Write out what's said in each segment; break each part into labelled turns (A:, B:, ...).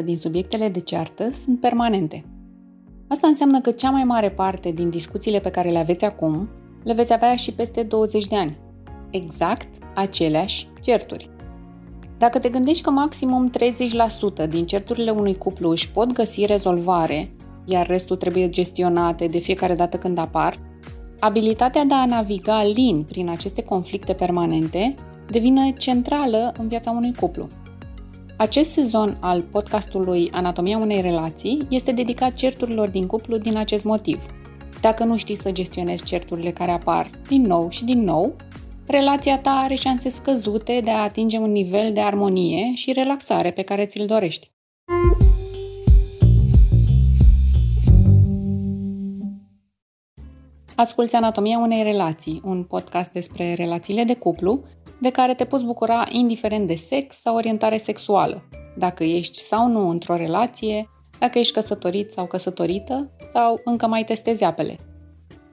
A: 69% din subiectele de ceartă sunt permanente. Asta înseamnă că cea mai mare parte din discuțiile pe care le aveți acum le veți avea și peste 20 de ani. Exact aceleași certuri. Dacă te gândești că maximum 30% din certurile unui cuplu își pot găsi rezolvare, iar restul trebuie gestionate de fiecare dată când apar, abilitatea de a naviga lin prin aceste conflicte permanente devine centrală în viața unui cuplu. Acest sezon al podcastului Anatomia unei relații este dedicat certurilor din cuplu din acest motiv. Dacă nu știi să gestionezi certurile care apar din nou și din nou, relația ta are șanse scăzute de a atinge un nivel de armonie și relaxare pe care ți-l dorești. Asculți Anatomia unei relații, un podcast despre relațiile de cuplu, de care te poți bucura indiferent de sex sau orientare sexuală, dacă ești sau nu într-o relație, dacă ești căsătorit sau căsătorită sau încă mai testezi apele.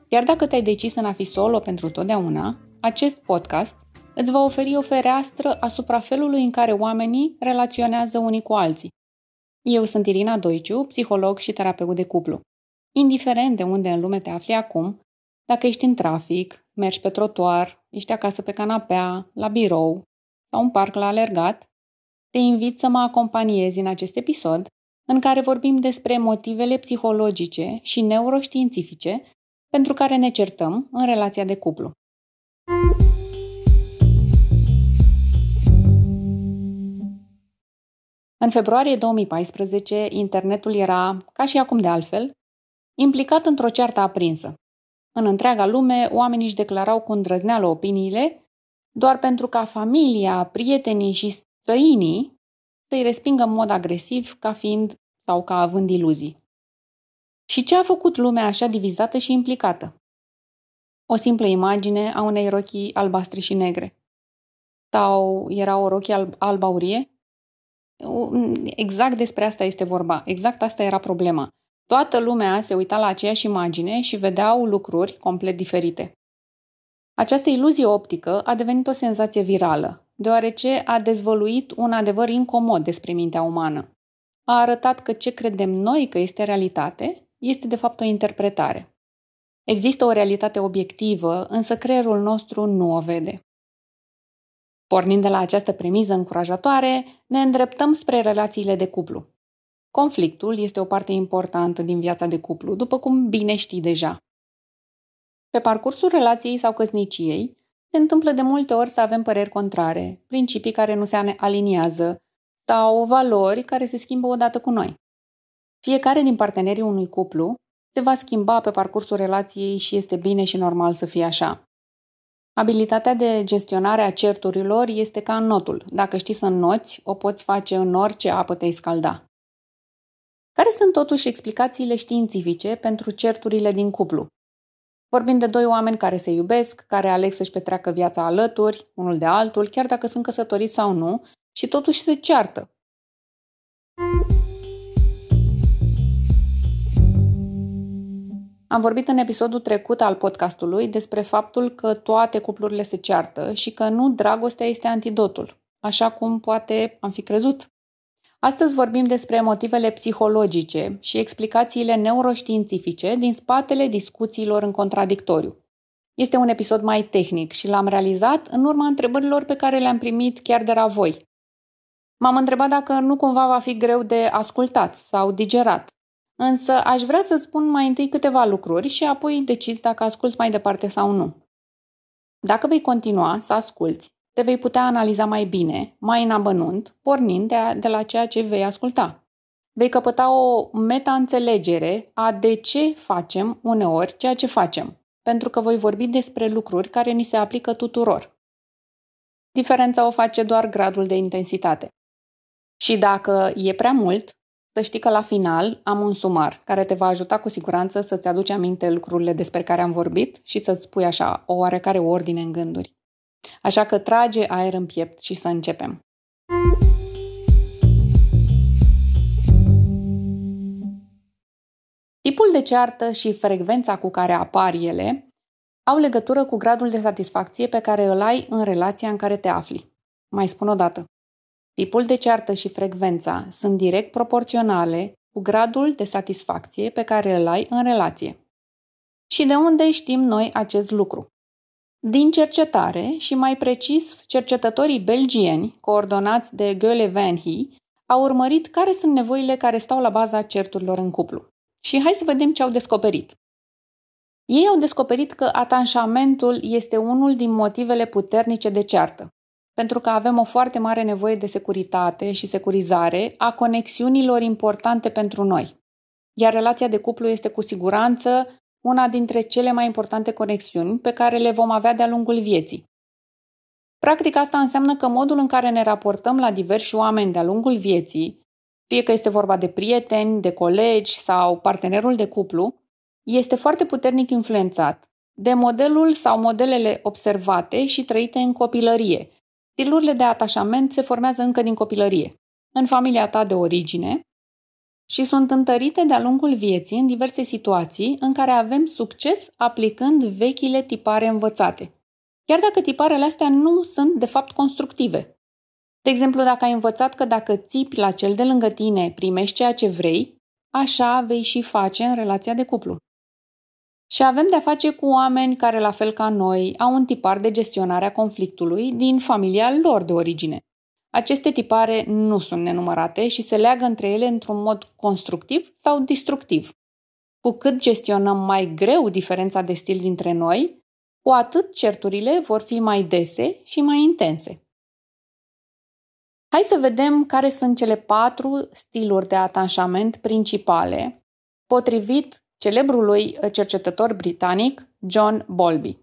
A: Iar dacă te-ai decis în a fi solo pentru totdeauna, acest podcast îți va oferi o fereastră asupra felului în care oamenii relaționează unii cu alții. Eu sunt Irina Doiciu, psiholog și terapeut de cuplu. Indiferent de unde în lume te afli acum, dacă ești în trafic, mergi pe trotuar, ești acasă pe canapea, la birou sau un parc la alergat, te invit să mă acompaniezi în acest episod în care vorbim despre motivele psihologice și neuroștiințifice pentru care ne certăm în relația de cuplu. În februarie 2014, internetul era, ca și acum de altfel, implicat într-o ceartă aprinsă. În întreaga lume, oamenii își declarau cu îndrăzneală opiniile doar pentru ca familia, prietenii și străinii să-i respingă în mod agresiv ca fiind sau ca având iluzii. Și ce a făcut lumea așa divizată și implicată? O simplă imagine a unei rochii albastre și negre. Sau era o rochie alb, alb aurie? Exact despre asta este vorba. Exact asta era problema. Toată lumea se uita la aceeași imagine și vedeau lucruri complet diferite. Această iluzie optică a devenit o senzație virală, deoarece a dezvăluit un adevăr incomod despre mintea umană. A arătat că ce credem noi că este realitate este de fapt o interpretare. Există o realitate obiectivă, însă creierul nostru nu o vede. Pornind de la această premiză încurajatoare, ne îndreptăm spre relațiile de cuplu. Conflictul este o parte importantă din viața de cuplu, după cum bine știi deja. Pe parcursul relației sau căsniciei, se întâmplă de multe ori să avem păreri contrare, principii care nu se aliniază sau valori care se schimbă odată cu noi. Fiecare din partenerii unui cuplu se va schimba pe parcursul relației și este bine și normal să fie așa. Abilitatea de gestionare a certurilor este ca în notul. Dacă știi să înnoți, o poți face în orice apă te-ai scalda. Care sunt totuși explicațiile științifice pentru certurile din cuplu? Vorbim de doi oameni care se iubesc, care aleg să-și petreacă viața alături, unul de altul, chiar dacă sunt căsătoriți sau nu, și totuși se ceartă. Am vorbit în episodul trecut al podcastului despre faptul că toate cuplurile se ceartă și că nu dragostea este antidotul, așa cum poate am fi crezut. Astăzi vorbim despre motivele psihologice și explicațiile neuroștiințifice din spatele discuțiilor în contradictoriu. Este un episod mai tehnic și l-am realizat în urma întrebărilor pe care le-am primit chiar de la voi. M-am întrebat dacă nu cumva va fi greu de ascultat sau digerat. Însă aș vrea să spun mai întâi câteva lucruri și apoi decizi dacă asculți mai departe sau nu. Dacă vei continua să asculți, te vei putea analiza mai bine, mai în amănunt, pornind de, a, de la ceea ce vei asculta. Vei căpăta o meta-înțelegere a de ce facem uneori ceea ce facem, pentru că voi vorbi despre lucruri care ni se aplică tuturor. Diferența o face doar gradul de intensitate. Și dacă e prea mult, să știi că la final am un sumar care te va ajuta cu siguranță să-ți aduci aminte lucrurile despre care am vorbit și să-ți pui așa o oarecare ordine în gânduri. Așa că trage aer în piept și să începem. Tipul de ceartă și frecvența cu care apar ele au legătură cu gradul de satisfacție pe care îl ai în relația în care te afli. Mai spun o dată. tipul de ceartă și frecvența sunt direct proporționale cu gradul de satisfacție pe care îl ai în relație. Și de unde știm noi acest lucru? Din cercetare și mai precis, cercetătorii belgieni, coordonați de Göle Van Hee, au urmărit care sunt nevoile care stau la baza certurilor în cuplu. Și hai să vedem ce au descoperit. Ei au descoperit că atanșamentul este unul din motivele puternice de ceartă, pentru că avem o foarte mare nevoie de securitate și securizare a conexiunilor importante pentru noi. Iar relația de cuplu este cu siguranță una dintre cele mai importante conexiuni pe care le vom avea de-a lungul vieții. Practic asta înseamnă că modul în care ne raportăm la diversi oameni de-a lungul vieții, fie că este vorba de prieteni, de colegi sau partenerul de cuplu, este foarte puternic influențat de modelul sau modelele observate și trăite în copilărie. Stilurile de atașament se formează încă din copilărie, în familia ta de origine și sunt întărite de-a lungul vieții în diverse situații în care avem succes aplicând vechile tipare învățate, chiar dacă tiparele astea nu sunt de fapt constructive. De exemplu, dacă ai învățat că dacă țipi la cel de lângă tine primești ceea ce vrei, așa vei și face în relația de cuplu. Și avem de-a face cu oameni care, la fel ca noi, au un tipar de gestionare a conflictului din familia lor de origine. Aceste tipare nu sunt nenumărate și se leagă între ele într-un mod constructiv sau destructiv. Cu cât gestionăm mai greu diferența de stil dintre noi, cu atât certurile vor fi mai dese și mai intense. Hai să vedem care sunt cele patru stiluri de atașament principale, potrivit celebrului cercetător britanic John Bowlby.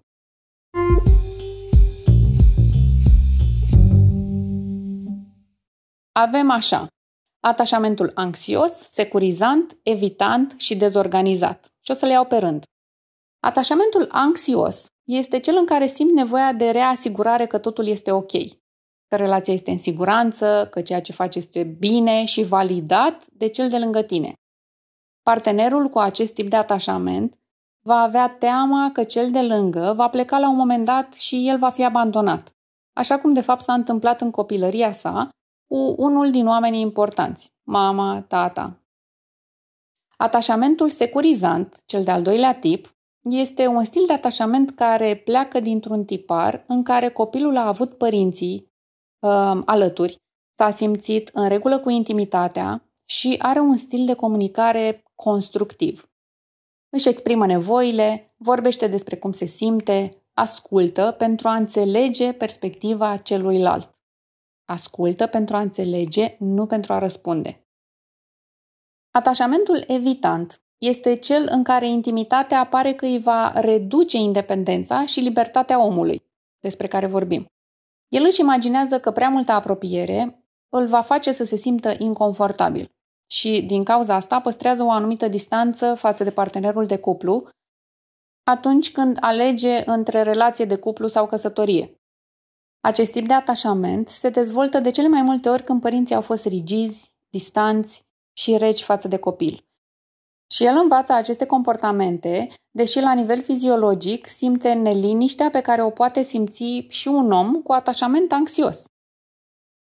A: Avem așa, atașamentul anxios, securizant, evitant și dezorganizat. Și o să le iau pe rând. Atașamentul anxios este cel în care simt nevoia de reasigurare că totul este ok, că relația este în siguranță, că ceea ce faci este bine și validat de cel de lângă tine. Partenerul cu acest tip de atașament va avea teama că cel de lângă va pleca la un moment dat și el va fi abandonat, așa cum de fapt s-a întâmplat în copilăria sa cu unul din oamenii importanți, mama, tata. Atașamentul securizant, cel de-al doilea tip, este un stil de atașament care pleacă dintr-un tipar în care copilul a avut părinții uh, alături, s-a simțit în regulă cu intimitatea și are un stil de comunicare constructiv. Își exprimă nevoile, vorbește despre cum se simte, ascultă pentru a înțelege perspectiva celuilalt. Ascultă pentru a înțelege, nu pentru a răspunde. Atașamentul evitant este cel în care intimitatea apare că îi va reduce independența și libertatea omului, despre care vorbim. El își imaginează că prea multă apropiere îl va face să se simtă inconfortabil și, din cauza asta, păstrează o anumită distanță față de partenerul de cuplu atunci când alege între relație de cuplu sau căsătorie. Acest tip de atașament se dezvoltă de cele mai multe ori când părinții au fost rigizi, distanți și reci față de copil. Și el învață aceste comportamente, deși la nivel fiziologic simte neliniștea pe care o poate simți și un om cu atașament anxios.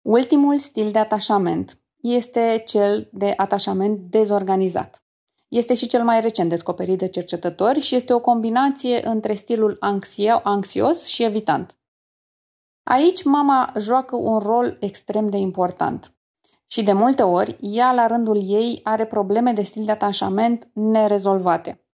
A: Ultimul stil de atașament este cel de atașament dezorganizat. Este și cel mai recent descoperit de cercetători și este o combinație între stilul anxios și evitant. Aici mama joacă un rol extrem de important. Și de multe ori, ea la rândul ei are probleme de stil de atașament nerezolvate.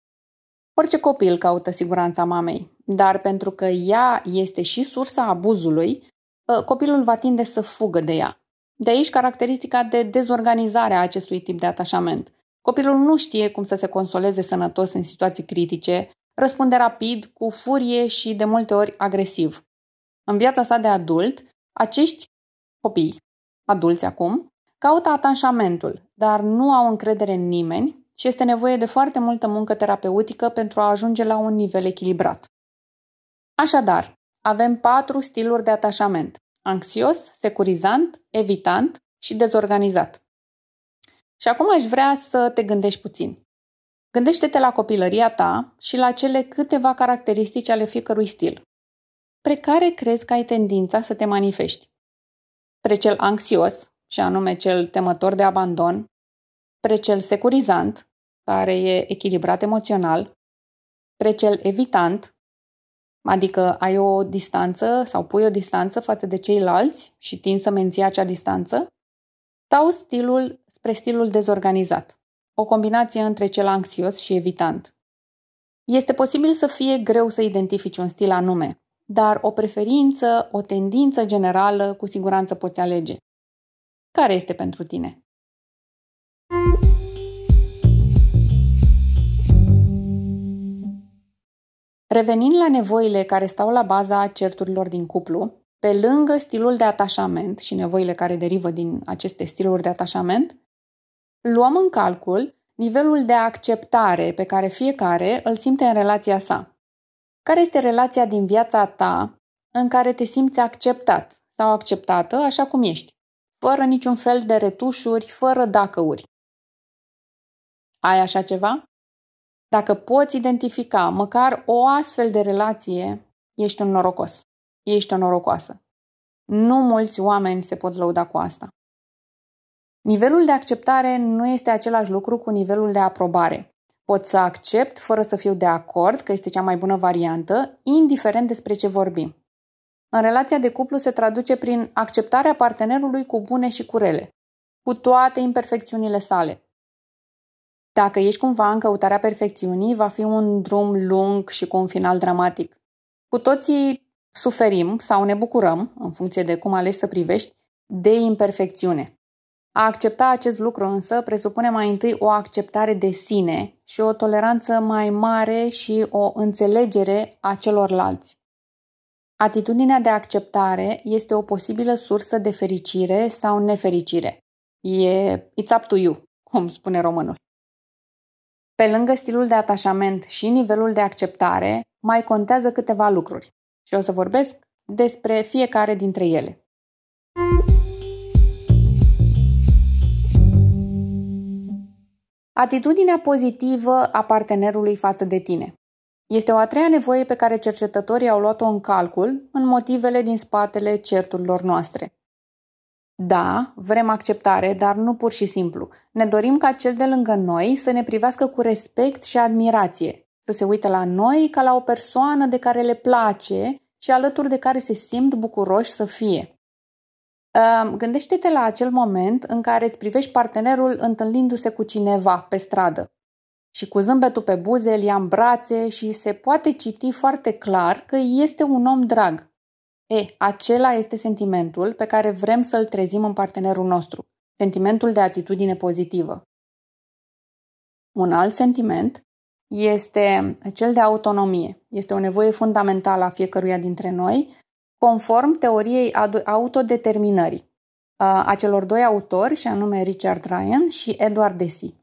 A: Orice copil caută siguranța mamei, dar pentru că ea este și sursa abuzului, ă, copilul va tinde să fugă de ea. De aici caracteristica de dezorganizare a acestui tip de atașament. Copilul nu știe cum să se consoleze sănătos în situații critice, răspunde rapid, cu furie și de multe ori agresiv. În viața sa de adult, acești copii, adulți acum, caută atanșamentul, dar nu au încredere în nimeni și este nevoie de foarte multă muncă terapeutică pentru a ajunge la un nivel echilibrat. Așadar, avem patru stiluri de atașament anxios, securizant, evitant și dezorganizat. Și acum aș vrea să te gândești puțin. Gândește-te la copilăria ta și la cele câteva caracteristici ale fiecărui stil. Pre care crezi că ai tendința să te manifesti? spre cel anxios, și anume cel temător de abandon, spre cel securizant, care e echilibrat emoțional, spre cel evitant, adică ai o distanță sau pui o distanță față de ceilalți și tin să menții acea distanță, sau stilul spre stilul dezorganizat, o combinație între cel anxios și evitant. Este posibil să fie greu să identifici un stil anume, dar o preferință, o tendință generală, cu siguranță poți alege. Care este pentru tine? Revenind la nevoile care stau la baza certurilor din cuplu, pe lângă stilul de atașament și nevoile care derivă din aceste stiluri de atașament, luăm în calcul nivelul de acceptare pe care fiecare îl simte în relația sa. Care este relația din viața ta în care te simți acceptat sau acceptată așa cum ești, fără niciun fel de retușuri, fără dacăuri? Ai așa ceva? Dacă poți identifica măcar o astfel de relație, ești un norocos. Ești o norocoasă. Nu mulți oameni se pot lăuda cu asta. Nivelul de acceptare nu este același lucru cu nivelul de aprobare. Pot să accept fără să fiu de acord că este cea mai bună variantă, indiferent despre ce vorbim. În relația de cuplu se traduce prin acceptarea partenerului cu bune și cu rele, cu toate imperfecțiunile sale. Dacă ești cumva în căutarea perfecțiunii, va fi un drum lung și cu un final dramatic. Cu toții suferim sau ne bucurăm, în funcție de cum alegi să privești, de imperfecțiune. A accepta acest lucru însă presupune mai întâi o acceptare de sine și o toleranță mai mare și o înțelegere a celorlalți. Atitudinea de acceptare este o posibilă sursă de fericire sau nefericire. E it's up to you, cum spune românul. Pe lângă stilul de atașament și nivelul de acceptare, mai contează câteva lucruri și o să vorbesc despre fiecare dintre ele. Atitudinea pozitivă a partenerului față de tine. Este o a treia nevoie pe care cercetătorii au luat-o în calcul în motivele din spatele certurilor noastre. Da, vrem acceptare, dar nu pur și simplu. Ne dorim ca cel de lângă noi să ne privească cu respect și admirație, să se uite la noi ca la o persoană de care le place și alături de care se simt bucuroși să fie. Gândește-te la acel moment în care îți privești partenerul întâlnindu-se cu cineva pe stradă și cu zâmbetul pe buze îl ia în brațe și se poate citi foarte clar că este un om drag. E, acela este sentimentul pe care vrem să-l trezim în partenerul nostru, sentimentul de atitudine pozitivă. Un alt sentiment este cel de autonomie. Este o nevoie fundamentală a fiecăruia dintre noi, conform teoriei autodeterminării a celor doi autori, și anume Richard Ryan și Edward Deci.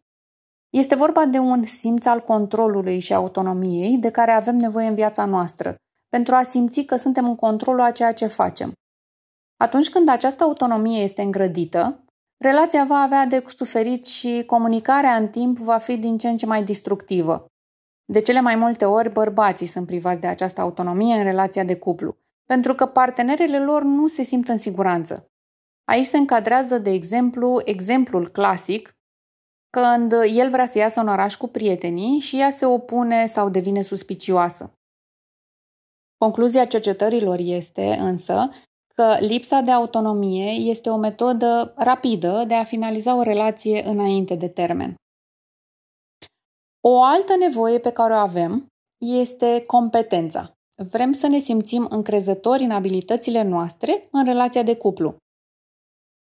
A: Este vorba de un simț al controlului și autonomiei de care avem nevoie în viața noastră, pentru a simți că suntem în controlul a ceea ce facem. Atunci când această autonomie este îngrădită, relația va avea de suferit și comunicarea în timp va fi din ce în ce mai destructivă. De cele mai multe ori, bărbații sunt privați de această autonomie în relația de cuplu, pentru că partenerele lor nu se simt în siguranță. Aici se încadrează, de exemplu, exemplul clasic, când el vrea să iasă în oraș cu prietenii și ea se opune sau devine suspicioasă. Concluzia cercetărilor este, însă, că lipsa de autonomie este o metodă rapidă de a finaliza o relație înainte de termen. O altă nevoie pe care o avem este competența. Vrem să ne simțim încrezători în abilitățile noastre în relația de cuplu.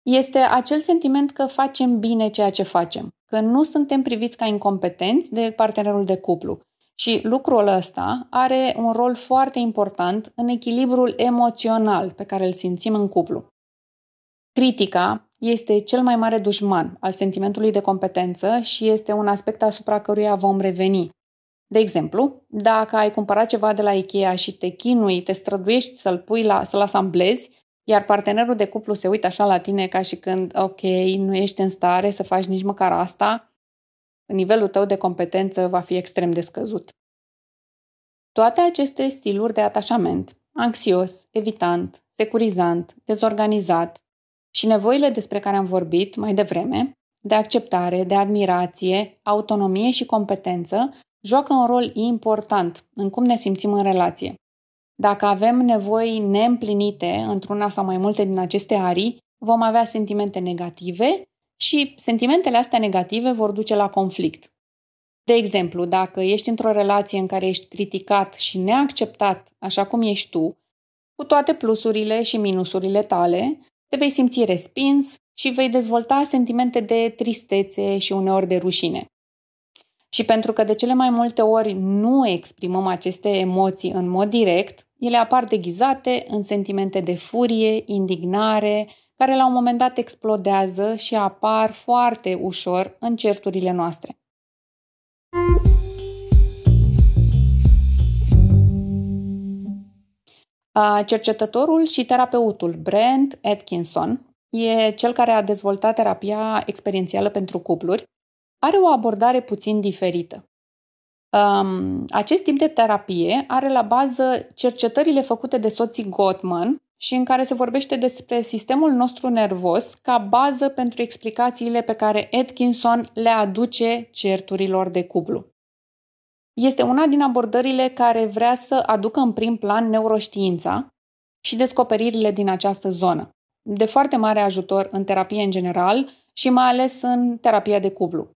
A: Este acel sentiment că facem bine ceea ce facem, că nu suntem priviți ca incompetenți de partenerul de cuplu. Și lucrul ăsta are un rol foarte important în echilibrul emoțional pe care îl simțim în cuplu. Critica este cel mai mare dușman al sentimentului de competență și este un aspect asupra căruia vom reveni. De exemplu, dacă ai cumpărat ceva de la Ikea și te chinui, te străduiești să-l pui la, să-l asamblezi, iar partenerul de cuplu se uită așa la tine ca și când, ok, nu ești în stare să faci nici măcar asta, nivelul tău de competență va fi extrem de scăzut. Toate aceste stiluri de atașament, anxios, evitant, securizant, dezorganizat, Și nevoile despre care am vorbit mai devreme, de acceptare, de admirație, autonomie și competență, joacă un rol important în cum ne simțim în relație. Dacă avem nevoi neîmplinite într-una sau mai multe din aceste arii, vom avea sentimente negative și sentimentele astea negative vor duce la conflict. De exemplu, dacă ești într-o relație în care ești criticat și neacceptat așa cum ești tu, cu toate plusurile și minusurile tale, te vei simți respins și vei dezvolta sentimente de tristețe și uneori de rușine. Și pentru că de cele mai multe ori nu exprimăm aceste emoții în mod direct, ele apar deghizate în sentimente de furie, indignare, care la un moment dat explodează și apar foarte ușor în certurile noastre. Cercetătorul și terapeutul Brent Atkinson e cel care a dezvoltat terapia experiențială pentru cupluri, are o abordare puțin diferită. Um, acest tip de terapie are la bază cercetările făcute de soții Gottman și în care se vorbește despre sistemul nostru nervos ca bază pentru explicațiile pe care Atkinson le aduce certurilor de cuplu. Este una din abordările care vrea să aducă în prim plan neuroștiința și descoperirile din această zonă, de foarte mare ajutor în terapie în general și mai ales în terapia de cuplu.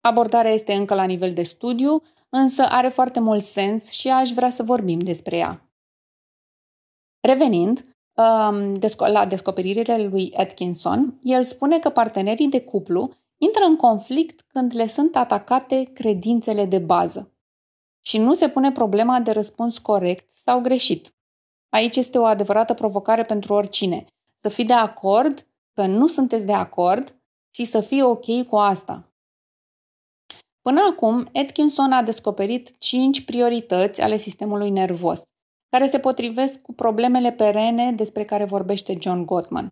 A: Abordarea este încă la nivel de studiu, însă are foarte mult sens și aș vrea să vorbim despre ea. Revenind um, la descoperirile lui Atkinson, el spune că partenerii de cuplu intră în conflict când le sunt atacate credințele de bază și nu se pune problema de răspuns corect sau greșit. Aici este o adevărată provocare pentru oricine. Să fii de acord că nu sunteți de acord și să fii ok cu asta. Până acum, Atkinson a descoperit cinci priorități ale sistemului nervos, care se potrivesc cu problemele perene despre care vorbește John Gottman.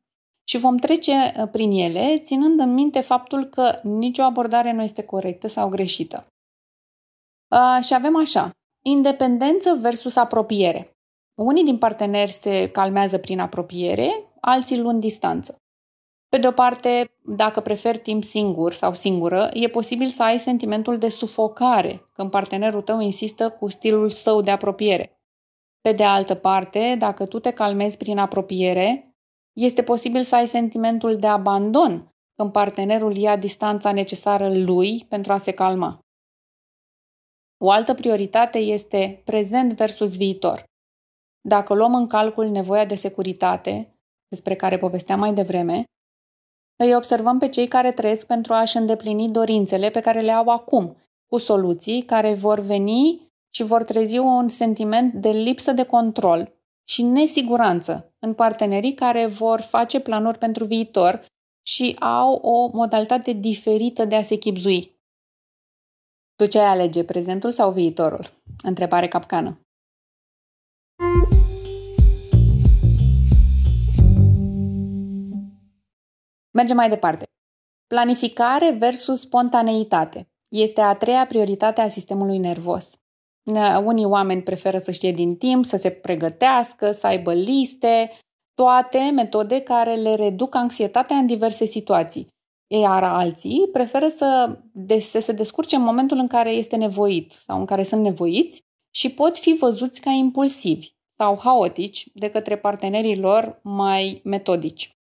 A: Și vom trece uh, prin ele, ținând în minte faptul că nicio abordare nu este corectă sau greșită. Uh, și avem așa, independență versus apropiere. Unii din parteneri se calmează prin apropiere, alții luând distanță. Pe de o parte, dacă preferi timp singur sau singură, e posibil să ai sentimentul de sufocare când partenerul tău insistă cu stilul său de apropiere. Pe de altă parte, dacă tu te calmezi prin apropiere, este posibil să ai sentimentul de abandon când partenerul ia distanța necesară lui pentru a se calma. O altă prioritate este prezent versus viitor. Dacă luăm în calcul nevoia de securitate, despre care povesteam mai devreme, îi observăm pe cei care trăiesc pentru a-și îndeplini dorințele pe care le au acum, cu soluții care vor veni și vor trezi un sentiment de lipsă de control și nesiguranță în partenerii care vor face planuri pentru viitor și au o modalitate diferită de a se chipzui. Tu ce ai alege, prezentul sau viitorul? Întrebare capcană. Mergem mai departe. Planificare versus spontaneitate. Este a treia prioritate a sistemului nervos. Unii oameni preferă să știe din timp, să se pregătească, să aibă liste, toate metode care le reduc anxietatea în diverse situații. Iar alții preferă să, să se descurce în momentul în care este nevoit sau în care sunt nevoiți și pot fi văzuți ca impulsivi sau haotici de către partenerii lor mai metodici.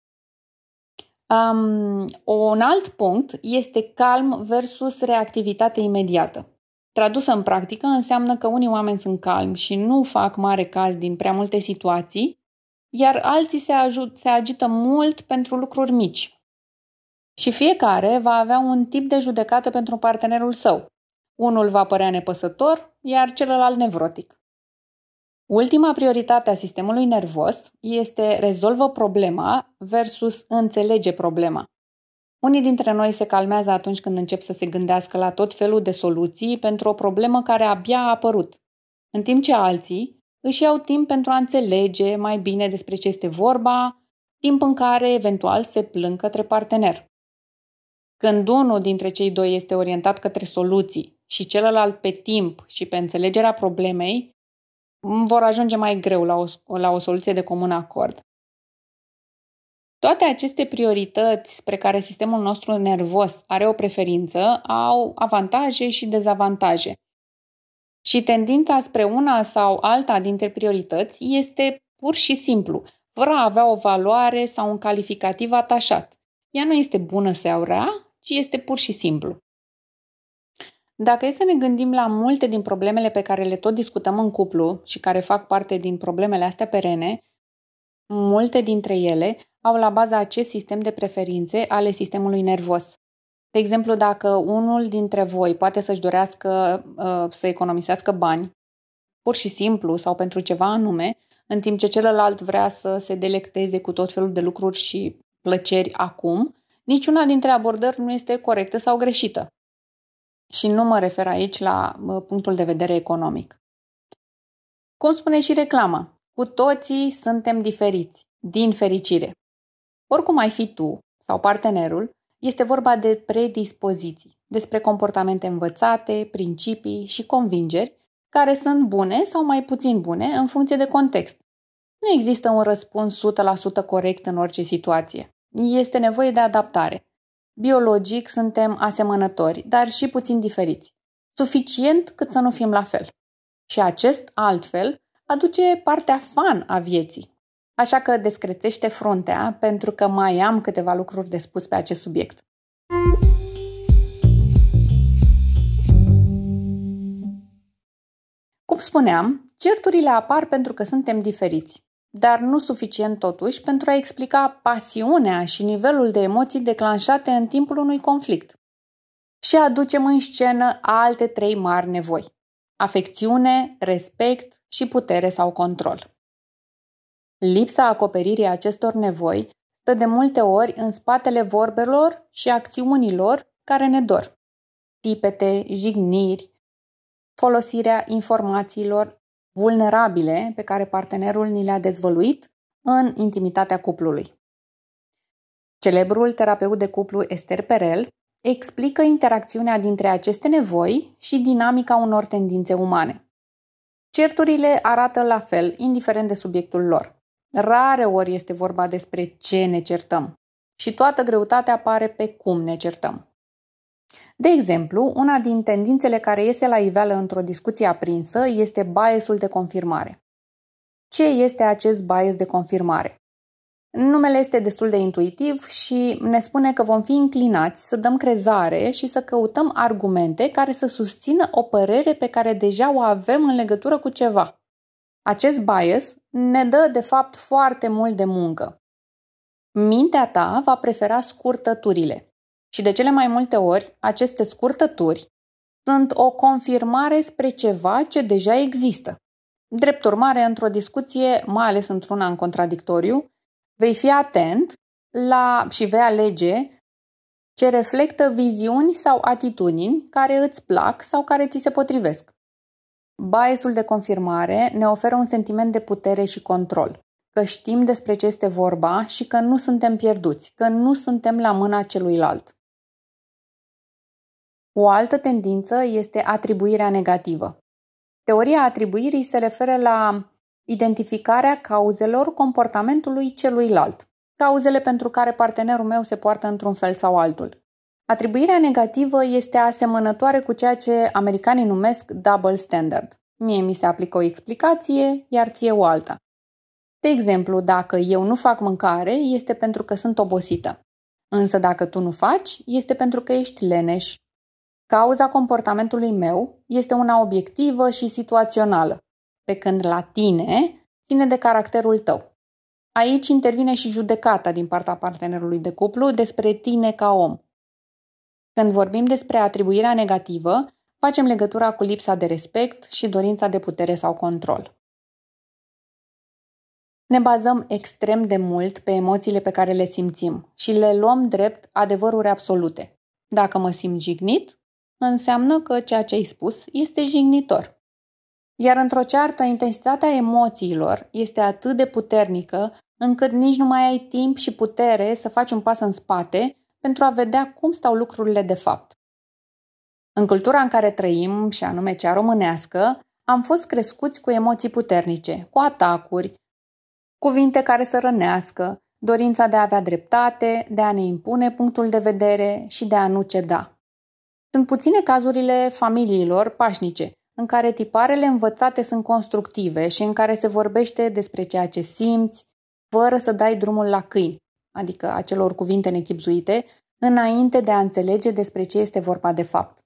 A: Um, un alt punct este calm versus reactivitate imediată. Tradusă în practică înseamnă că unii oameni sunt calmi și nu fac mare caz din prea multe situații, iar alții se, ajut, se agită mult pentru lucruri mici. Și fiecare va avea un tip de judecată pentru partenerul său. Unul va părea nepăsător, iar celălalt nevrotic. Ultima prioritate a sistemului nervos este rezolvă problema versus înțelege problema. Unii dintre noi se calmează atunci când încep să se gândească la tot felul de soluții pentru o problemă care abia a apărut, în timp ce alții își iau timp pentru a înțelege mai bine despre ce este vorba, timp în care eventual se plâng către partener. Când unul dintre cei doi este orientat către soluții și celălalt pe timp și pe înțelegerea problemei, vor ajunge mai greu la o, la o soluție de comun acord. Toate aceste priorități spre care sistemul nostru nervos are o preferință au avantaje și dezavantaje. Și tendința spre una sau alta dintre priorități este pur și simplu, fără a avea o valoare sau un calificativ atașat. Ea nu este bună sau rea, ci este pur și simplu. Dacă e să ne gândim la multe din problemele pe care le tot discutăm în cuplu și care fac parte din problemele astea perene, multe dintre ele au la bază acest sistem de preferințe ale sistemului nervos. De exemplu, dacă unul dintre voi poate să-și dorească uh, să economisească bani, pur și simplu sau pentru ceva anume, în timp ce celălalt vrea să se delecteze cu tot felul de lucruri și plăceri acum, niciuna dintre abordări nu este corectă sau greșită. Și nu mă refer aici la uh, punctul de vedere economic. Cum spune și reclama, cu toții suntem diferiți, din fericire. Oricum ai fi tu sau partenerul, este vorba de predispoziții, despre comportamente învățate, principii și convingeri care sunt bune sau mai puțin bune în funcție de context. Nu există un răspuns 100% corect în orice situație. Este nevoie de adaptare. Biologic suntem asemănători, dar și puțin diferiți. Suficient cât să nu fim la fel. Și acest altfel aduce partea fan a vieții. Așa că descrețește fruntea pentru că mai am câteva lucruri de spus pe acest subiect. Cum spuneam, certurile apar pentru că suntem diferiți, dar nu suficient totuși pentru a explica pasiunea și nivelul de emoții declanșate în timpul unui conflict. Și aducem în scenă alte trei mari nevoi. Afecțiune, respect și putere sau control. Lipsa acoperirii acestor nevoi stă de multe ori în spatele vorbelor și acțiunilor care ne dor. Tipete, jigniri, folosirea informațiilor vulnerabile pe care partenerul ni le-a dezvăluit în intimitatea cuplului. Celebrul terapeut de cuplu Esther Perel explică interacțiunea dintre aceste nevoi și dinamica unor tendințe umane. Certurile arată la fel, indiferent de subiectul lor. Rare ori este vorba despre ce ne certăm și toată greutatea apare pe cum ne certăm. De exemplu, una din tendințele care iese la iveală într-o discuție aprinsă este biasul de confirmare. Ce este acest bias de confirmare? Numele este destul de intuitiv și ne spune că vom fi inclinați să dăm crezare și să căutăm argumente care să susțină o părere pe care deja o avem în legătură cu ceva. Acest bias ne dă, de fapt, foarte mult de muncă. Mintea ta va prefera scurtăturile. Și de cele mai multe ori, aceste scurtături sunt o confirmare spre ceva ce deja există. Drept urmare, într-o discuție, mai ales într-una în contradictoriu, vei fi atent la și vei alege ce reflectă viziuni sau atitudini care îți plac sau care ți se potrivesc. Biasul de confirmare ne oferă un sentiment de putere și control, că știm despre ce este vorba și că nu suntem pierduți, că nu suntem la mâna celuilalt. O altă tendință este atribuirea negativă. Teoria atribuirii se referă la identificarea cauzelor comportamentului celuilalt, cauzele pentru care partenerul meu se poartă într-un fel sau altul. Atribuirea negativă este asemănătoare cu ceea ce americanii numesc double standard. Mie mi se aplică o explicație, iar ție o alta. De exemplu, dacă eu nu fac mâncare, este pentru că sunt obosită. Însă dacă tu nu faci, este pentru că ești leneș. Cauza comportamentului meu este una obiectivă și situațională, pe când la tine ține de caracterul tău. Aici intervine și judecata din partea partenerului de cuplu despre tine ca om. Când vorbim despre atribuirea negativă, facem legătura cu lipsa de respect și dorința de putere sau control. Ne bazăm extrem de mult pe emoțiile pe care le simțim și le luăm drept adevăruri absolute. Dacă mă simt jignit, înseamnă că ceea ce ai spus este jignitor. Iar într-o ceartă, intensitatea emoțiilor este atât de puternică încât nici nu mai ai timp și putere să faci un pas în spate pentru a vedea cum stau lucrurile de fapt. În cultura în care trăim, și anume cea românească, am fost crescuți cu emoții puternice, cu atacuri, cuvinte care să rănească, dorința de a avea dreptate, de a ne impune punctul de vedere și de a nu ceda. Sunt puține cazurile familiilor pașnice, în care tiparele învățate sunt constructive și în care se vorbește despre ceea ce simți, fără să dai drumul la câini, adică acelor cuvinte nechipzuite, înainte de a înțelege despre ce este vorba de fapt.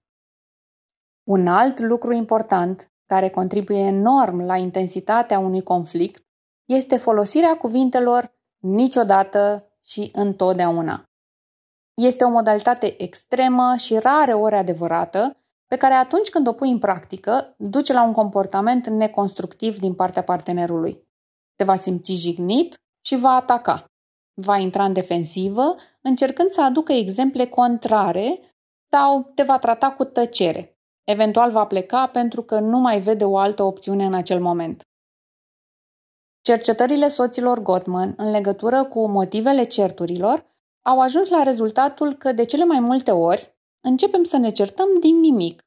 A: Un alt lucru important, care contribuie enorm la intensitatea unui conflict, este folosirea cuvintelor niciodată și întotdeauna. Este o modalitate extremă și rare ori adevărată, pe care atunci când o pui în practică, duce la un comportament neconstructiv din partea partenerului. Te va simți jignit și va ataca. Va intra în defensivă, încercând să aducă exemple contrare sau te va trata cu tăcere. Eventual va pleca pentru că nu mai vede o altă opțiune în acel moment. Cercetările soților Gottman în legătură cu motivele certurilor au ajuns la rezultatul că de cele mai multe ori începem să ne certăm din nimic.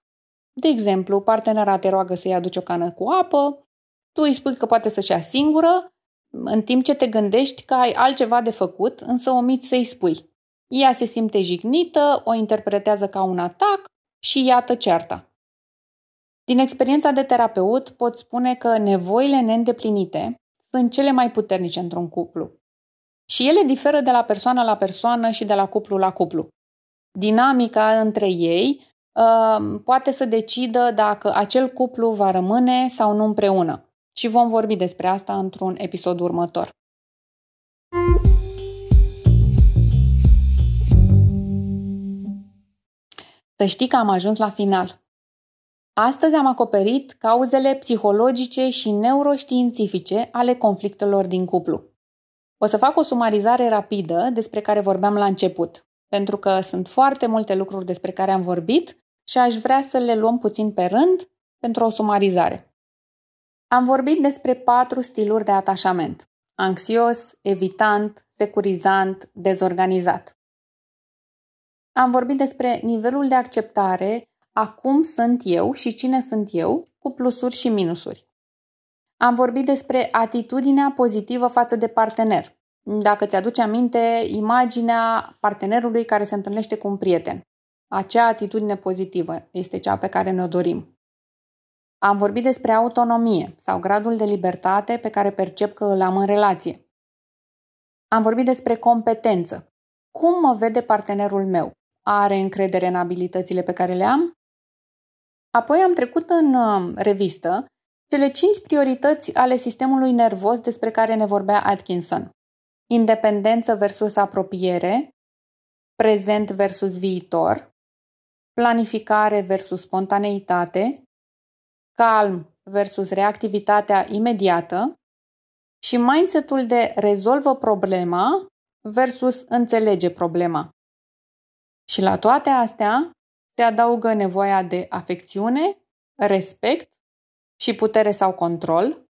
A: De exemplu, partenera te roagă să-i aduci o cană cu apă, tu îi spui că poate să-și ia singură, în timp ce te gândești că ai altceva de făcut, însă omiți să-i spui. Ea se simte jignită, o interpretează ca un atac și iată cearta. Din experiența de terapeut pot spune că nevoile neîndeplinite sunt cele mai puternice într-un cuplu. Și ele diferă de la persoană la persoană și de la cuplu la cuplu. Dinamica între ei uh, poate să decidă dacă acel cuplu va rămâne sau nu împreună. Și vom vorbi despre asta într-un episod următor. Să știi că am ajuns la final. Astăzi am acoperit cauzele psihologice și neuroștiințifice ale conflictelor din cuplu. O să fac o sumarizare rapidă despre care vorbeam la început, pentru că sunt foarte multe lucruri despre care am vorbit și aș vrea să le luăm puțin pe rând pentru o sumarizare. Am vorbit despre patru stiluri de atașament. Anxios, evitant, securizant, dezorganizat. Am vorbit despre nivelul de acceptare acum sunt eu și cine sunt eu, cu plusuri și minusuri. Am vorbit despre atitudinea pozitivă față de partener. Dacă ți-aduce aminte, imaginea partenerului care se întâlnește cu un prieten. Acea atitudine pozitivă este cea pe care ne-o dorim. Am vorbit despre autonomie sau gradul de libertate pe care percep că îl am în relație. Am vorbit despre competență. Cum mă vede partenerul meu? Are încredere în abilitățile pe care le am? Apoi am trecut în um, revistă cele cinci priorități ale sistemului nervos despre care ne vorbea Atkinson. Independență versus apropiere, prezent versus viitor, planificare versus spontaneitate, calm versus reactivitatea imediată și mindsetul de rezolvă problema versus înțelege problema. Și la toate astea se adaugă nevoia de afecțiune, respect și putere sau control,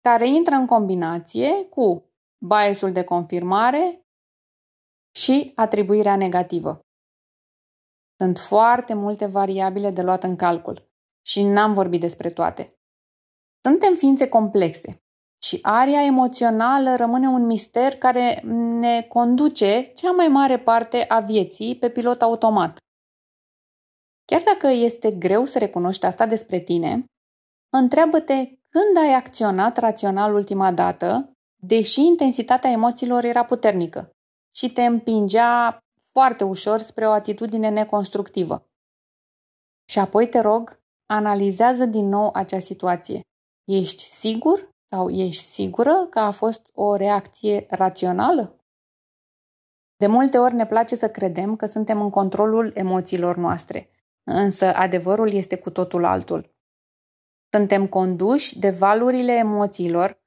A: care intră în combinație cu biasul de confirmare și atribuirea negativă. Sunt foarte multe variabile de luat în calcul și n-am vorbit despre toate. Suntem ființe complexe și aria emoțională rămâne un mister care ne conduce cea mai mare parte a vieții pe pilot automat. Chiar dacă este greu să recunoști asta despre tine, întreabă-te când ai acționat rațional ultima dată, deși intensitatea emoțiilor era puternică și te împingea foarte ușor spre o atitudine neconstructivă. Și apoi te rog, analizează din nou acea situație. Ești sigur sau ești sigură că a fost o reacție rațională? De multe ori ne place să credem că suntem în controlul emoțiilor noastre Însă adevărul este cu totul altul. Suntem conduși de valurile emoțiilor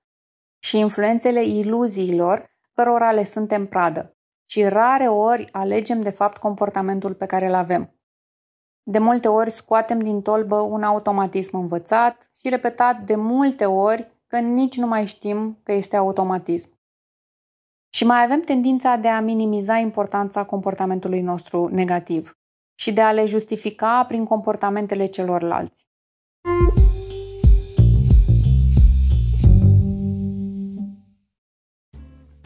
A: și influențele iluziilor cărora le suntem pradă și rare ori alegem de fapt comportamentul pe care îl avem. De multe ori scoatem din tolbă un automatism învățat și repetat de multe ori că nici nu mai știm că este automatism. Și mai avem tendința de a minimiza importanța comportamentului nostru negativ și de a le justifica prin comportamentele celorlalți.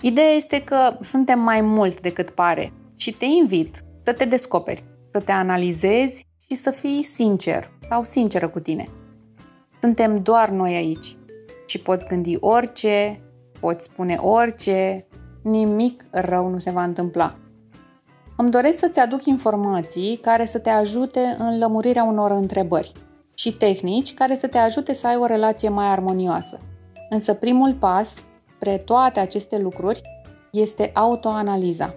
A: Ideea este că suntem mai mult decât pare și te invit să te descoperi, să te analizezi și să fii sincer sau sinceră cu tine. Suntem doar noi aici și poți gândi orice, poți spune orice, nimic rău nu se va întâmpla. Îmi doresc să-ți aduc informații care să te ajute în lămurirea unor întrebări și tehnici care să te ajute să ai o relație mai armonioasă. Însă primul pas spre toate aceste lucruri este autoanaliza.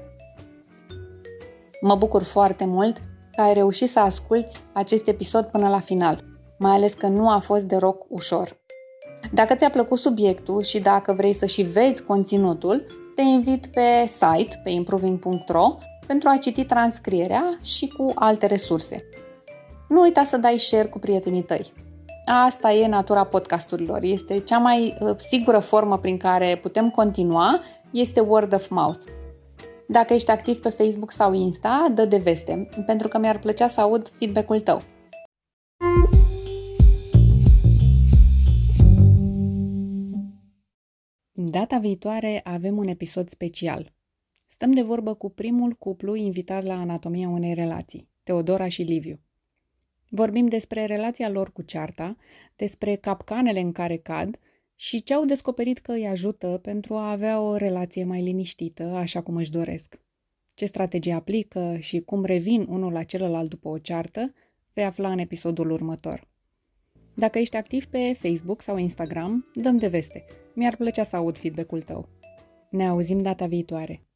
A: Mă bucur foarte mult că ai reușit să asculți acest episod până la final, mai ales că nu a fost de roc ușor. Dacă ți-a plăcut subiectul și dacă vrei să și vezi conținutul, te invit pe site, pe improving.ro, pentru a citi transcrierea și cu alte resurse. Nu uita să dai share cu prietenii tăi. Asta e natura podcasturilor. Este cea mai uh, sigură formă prin care putem continua, este word of mouth. Dacă ești activ pe Facebook sau Insta, dă de veste, pentru că mi-ar plăcea să aud feedback-ul tău. Data viitoare avem un episod special. Stăm de vorbă cu primul cuplu invitat la Anatomia unei relații, Teodora și Liviu. Vorbim despre relația lor cu cearta, despre capcanele în care cad și ce au descoperit că îi ajută pentru a avea o relație mai liniștită, așa cum își doresc. Ce strategie aplică și cum revin unul la celălalt după o ceartă, vei afla în episodul următor. Dacă ești activ pe Facebook sau Instagram, dăm de veste. Mi-ar plăcea să aud feedback-ul tău. Ne auzim data viitoare.